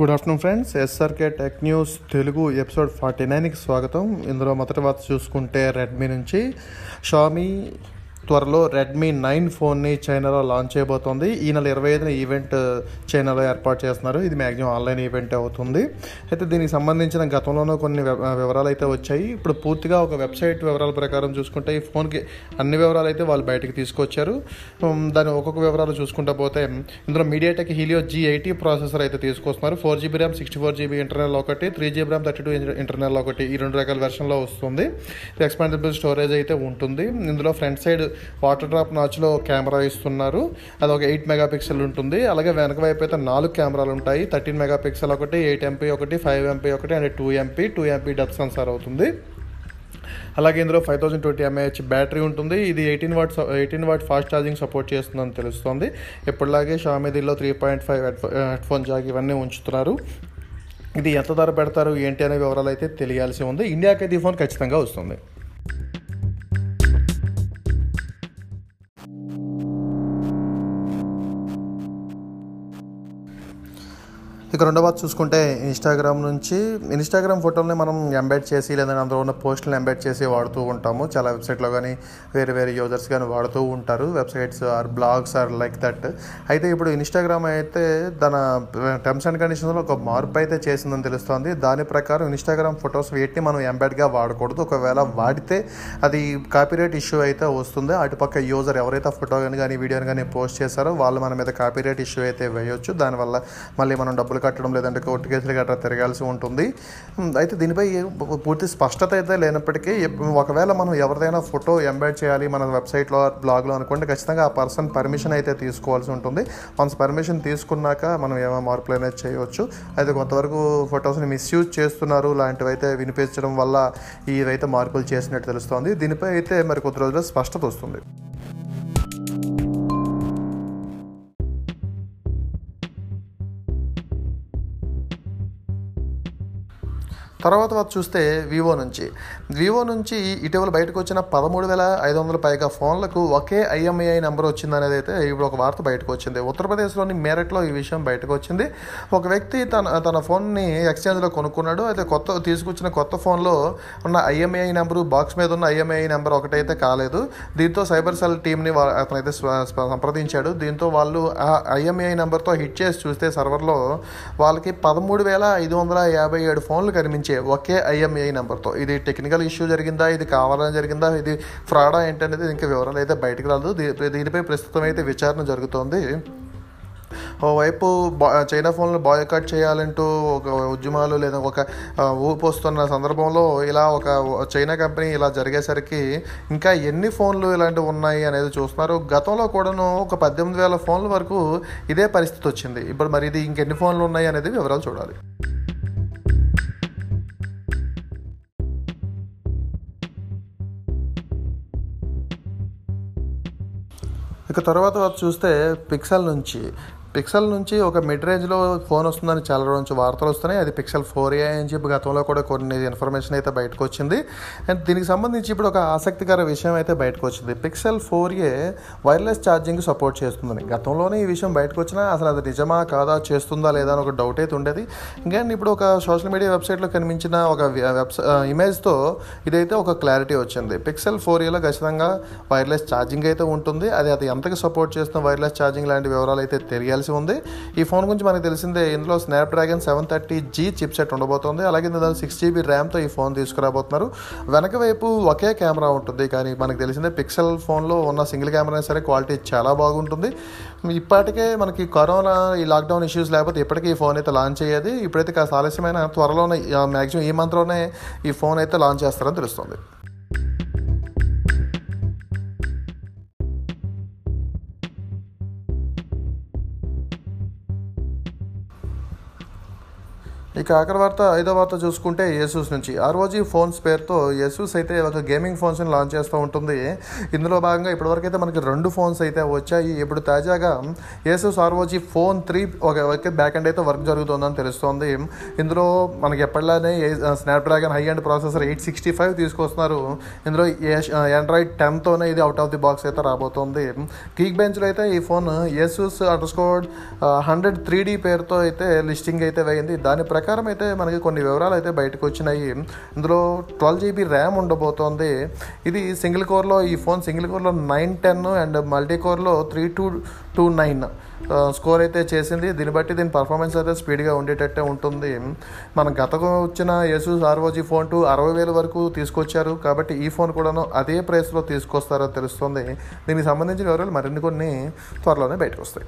Good afternoon friends SRK tech news Telugu episode forty నైన్కి స్వాగతం. ఇందులో మొదటి వార్త చూసుకుంటే రెడ్మీ నుంచి షామీ త్వరలో రెడ్మీ నైన్ ఫోన్ని చైనాలో లాంచ్ చేయబోతోంది. ఈ నెల ఇరవై ఐదున ఈవెంట్ చైనాలో uh, ఏర్పాటు చేస్తున్నారు. ఇది మ్యాక్సిమం ఆన్లైన్ ఈవెంట్ అవుతుంది. అయితే దీనికి సంబంధించిన గతంలోనూ కొన్ని వివరాలు అయితే వచ్చాయి. ఇప్పుడు పూర్తిగా ఒక వెబ్సైట్ వివరాల ప్రకారం చూసుకుంటే ఈ ఫోన్కి అన్ని వివరాలు అయితే వాళ్ళు బయటకు తీసుకొచ్చారు. దాని ఒక్కొక్క వివరాలు చూసుకుంటా పోతే ఇందులో MediaTek Helio G eighty processor అయితే తీసుకొస్తున్నారు. Four GB RAM sixty four GB internal ఒకటి three GB RAM thirty two internal ఒకటి ఈ రెండు రకాల వెర్షన్లో వస్తుంది. ఎక్స్పాండబుల్ స్టోరేజ్ అయితే ఉంటుంది. ఇందులో ఫ్రంట్ సైడ్ వాటర్ డ్రాప్ నాచ్లో కెమెరా ఇస్తున్నారు అది ఒక ఎయిట్ మెగా పిక్సెల్ ఉంటుంది. అలాగే వెనక వైపు అయితే నాలుగు కెమెరాలు ఉంటాయి. థర్టీన్ మెగా పిక్సెల్ ఒకటి ఎయిట్ ఎంపీ ఒకటి ఫైవ్ ఎంపీ ఒకటి and two MP. Two MP depth sensor అవుతుంది. అలాగే ఇందులో five thousand twenty mAh battery ఉంటుంది. ఇది eighteen watt eighteen watt fast charging support చేస్తుందని తెలుస్తుంది. ఎప్పటిలాగే షామీ దీనిలో three point five headphone ఇవన్నీ ఉంచుతున్నారు. ఇది ఎంత ధర పెడతారు ఏంటి అనే వివరాలు అయితే తెలియాల్సి ఉంది. ఇండియాకి అయితే ఈ ఫోన్ ఖచ్చితంగా వస్తుంది. ఇక రెండవ చూసుకుంటే ఇన్స్టాగ్రామ్ నుంచి ఇన్స్టాగ్రామ్ ఫోటోలని మనం ఎంబెడ్ చేసి లేదంటే అందులో ఉన్న పోస్టులను ఎంబెడ్ చేసి వాడుతూ ఉంటాము. చాలా వెబ్సైట్లో కానీ వేరే వేరే యూజర్స్ కానీ వాడుతూ ఉంటారు. Websites or blogs or like that అయితే ఇప్పుడు ఇన్స్టాగ్రామ్ అయితే తన టర్మ్స్ అండ్ కండిషన్స్లో ఒక మార్పు అయితే చేసిందని తెలుస్తోంది. దాని ప్రకారం ఇన్స్టాగ్రామ్ ఫొటోస్ వీటిని మనం ఎంబెడ్గా వాడకూడదు. ఒకవేళ వాడితే అది కాపీరైట్ ఇష్యూ అయితే వస్తుంది. అటుపక్క యూజర్ ఎవరైతే ఫోటో కానీ కానీ వీడియోని కానీ పోస్ట్ చేశారో వాళ్ళు మన మీద కాపీరైట్ ఇష్యూ అయితే వేయొచ్చు. దానివల్ల మళ్ళీ మనం డబ్బులు కట్టడం లేదంటే కోర్టు కేసులు గట్రా తిరగాల్సి ఉంటుంది. అయితే దీనిపై పూర్తి స్పష్టత అయితే లేనప్పటికీ ఒకవేళ మనం ఎవరిదైనా ఫోటో ఎంబెడ్ చేయాలి మన వెబ్సైట్లో బ్లాగ్లో అనుకుంటే ఖచ్చితంగా ఆ పర్సన్ పర్మిషన్ అయితే తీసుకోవాల్సి ఉంటుంది. వన్స్ పర్మిషన్ తీసుకున్నాక మనం ఏమైనా మార్పులు అనేది చేయవచ్చు. అయితే కొంతవరకు ఫొటోస్ని మిస్యూజ్ చేస్తున్నారు లాంటివి అయితే వినిపించడం వల్ల ఇవైతే మార్పులు చేసినట్టు తెలుస్తోంది. దీనిపై అయితే మరి కొద్ది రోజుల్లో స్పష్టత వస్తుంది. తర్వాత వారు చూస్తే వివో నుంచి. వివో నుంచి ఇటీవల బయటకు వచ్చిన పదమూడు వేల ఐదు వందల పైగా ఫోన్లకు ఒకే ఐఎంఐఐ నెంబర్ వచ్చిందనేది అయితే ఇప్పుడు ఒక వార్త బయటకు వచ్చింది. ఉత్తరప్రదేశ్లోని మేరట్లో ఈ విషయం బయటకు వచ్చింది. ఒక వ్యక్తి తన తన ఫోన్ని ఎక్స్చేంజ్లో కొనుక్కున్నాడు. అయితే కొత్త తీసుకొచ్చిన కొత్త ఫోన్లో ఉన్న ఐఎంఐఐ నెంబరు బాక్స్ మీద ఉన్న ఐఎంఐఐ నెంబర్ ఒకటైతే కాలేదు. దీంతో సైబర్ సెల్ టీమ్ని అతనైతే సంప్రదించాడు. దీంతో వాళ్ళు ఆ ఐఎంఐఐ నెంబర్తో హిట్ చేసి చూస్తే సర్వర్లో వాళ్ళకి పదమూడు వేల ఐదు వందల యాభై ఏడు ఫోన్లు కనిపించాయి. ఒకే ఐఎంఏ నెంబర్తో. ఇది టెక్నికల్ ఇష్యూ జరిగిందా? ఇది కావాలని జరిగిందా? ఇది ఫ్రాడా ఏంటనేది ఇంకా వివరాలు అయితే బయటకు రాదు దీనిపై ప్రస్తుతం అయితే విచారణ జరుగుతోంది. ఓవైపు బా చైనా ఫోన్లు బాయ్కాట్ చేయాలంటూ ఒక ఉద్యమాలు లేదా ఒక ఊపు వస్తున్న సందర్భంలో ఇలా ఒక చైనా కంపెనీ ఇలా జరిగేసరికి ఇంకా ఎన్ని ఫోన్లు ఇలాంటివి ఉన్నాయి అనేది చూస్తున్నారు. గతంలో కూడాను ఒక పద్దెనిమిది వేల ఫోన్ల వరకు ఇదే పరిస్థితి వచ్చింది. ఇప్పుడు మరి ఇది ఇంకెన్ని ఫోన్లు ఉన్నాయి అనేది వివరాలు చూడాలి. ఇక తర్వాత చూస్తే పిక్సెల్ నుంచి పిక్సెల్ నుంచి ఒక మిడ్ రేంజ్లో ఫోన్ వస్తుందని చాలా రోజు నుంచి వార్తలు వస్తున్నాయి. అది పిక్సెల్ ఫోర్ ఏ అని చెప్పి గతంలో కూడా కొన్ని ఇన్ఫర్మేషన్ అయితే బయటకు వచ్చింది. అండ్ దీనికి సంబంధించి ఇప్పుడు ఒక ఆసక్తికర విషయం అయితే బయటకు వచ్చింది. Pixel four A wireless charging support చేస్తుందని. గతంలోనే ఈ విషయం బయటకు వచ్చినా అసలు అది నిజమా కాదా చేస్తుందా లేదా అని ఒక డౌట్ అయితే ఉండేది. ఇంకా ఇప్పుడు ఒక సోషల్ మీడియా వెబ్సైట్లో కనిపించిన ఒక వెబ్ ఇమేజ్తో ఇదైతే ఒక క్లారిటీ వచ్చింది. పిక్సెల్ ఫోర్ ఏలో ఖచ్చితంగా వైర్లెస్ ఛార్జింగ్ అయితే ఉంటుంది. అది అది ఎంతగా సపోర్ట్ చేస్తున్న వైర్లెస్ ఛార్జింగ్ లాంటి వివరాలు అయితే తెలియాలి కలిసి ఉంది. ఈ ఫోన్ గురించి మనకు తెలిసిందే ఇందులో Snapdragon seven thirty G chipset ఉండబోతుంది. అలాగే దాని సిక్స్ జీబీ ర్యామ్తో ఈ ఫోన్ తీసుకురాబోతున్నారు. వెనక వైపు ఒకే కెమెరా ఉంటుంది కానీ మనకు తెలిసిందే పిక్సెల్ ఫోన్లో ఉన్న సింగిల్ కెమెరా సరే క్వాలిటీ చాలా బాగుంటుంది. ఇప్పటికే మనకి కరోనా ఈ లాక్డౌన్ ఇష్యూస్ లేకపోతే ఇప్పటికీ ఈ ఫోన్ అయితే లాంచ్ అయ్యేది. ఇప్పుడైతే కాస్త ఆలస్యమైన త్వరలోనే మ్యాక్సిమం ఈ మంత్లోనే ఈ ఫోన్ అయితే లాంచ్ చేస్తారని తెలుస్తుంది. ఇక ఆఖరి వార్త ఐదో వార్త చూసుకుంటే ఏసూస్ నుంచి. ఆర్ఓజీ ఫోన్స్ పేరుతో ఏసూస్ అయితే ఒక గేమింగ్ ఫోన్స్ని లాంచ్ చేస్తూ ఉంటుంది. ఇందులో భాగంగా ఇప్పటివరకు అయితే మనకి రెండు ఫోన్స్ అయితే వచ్చాయి. ఇప్పుడు తాజాగా ఏసూస్ ఆర్ఓజీ ఫోన్ త్రీ ఒక బ్యాక్ ఎండ్ అయితే వర్క్ జరుగుతుందని తెలుస్తోంది. ఇందులో మనకి ఎప్పటిలానే Snapdragon high end processor eight sixty five తీసుకొస్తున్నారు. ఇందులో ఆండ్రాయిడ్ టెన్తోనే ఇది అవుట్ ఆఫ్ ది బాక్స్ అయితే రాబోతోంది. కీక్ బెంచ్లో అయితే ఈ phone Asus underscore hundred three D పేరుతో అయితే లిస్టింగ్ అయితే వేయింది. దాని ప్రకారం ప్రకారం అయితే మనకి కొన్ని వివరాలు అయితే బయటకు వచ్చినాయి. ఇందులో ట్వెల్వ్ జీబీ ర్యామ్ ఉండబోతోంది. ఇది సింగిల్ కోర్లో ఈ ఫోన్ సింగిల్ కోర్లో nine ten and multi కోర్లో three two two nine score అయితే చేసింది. దీన్ని బట్టి దీని పర్ఫార్మెన్స్ అయితే స్పీడ్గా ఉండేటట్టే ఉంటుంది. మన గతకు వచ్చిన ఏసూస్ ఆర్ఓజీ ఫోన్ టు అరవై వేల వరకు తీసుకొచ్చారు. కాబట్టి ఈ ఫోన్ కూడాను అదే ప్రైస్లో తీసుకొస్తారో తెలుస్తుంది. దీనికి సంబంధించిన వివరాలు మరిన్ని కొన్ని త్వరలోనే బయటకు వస్తాయి.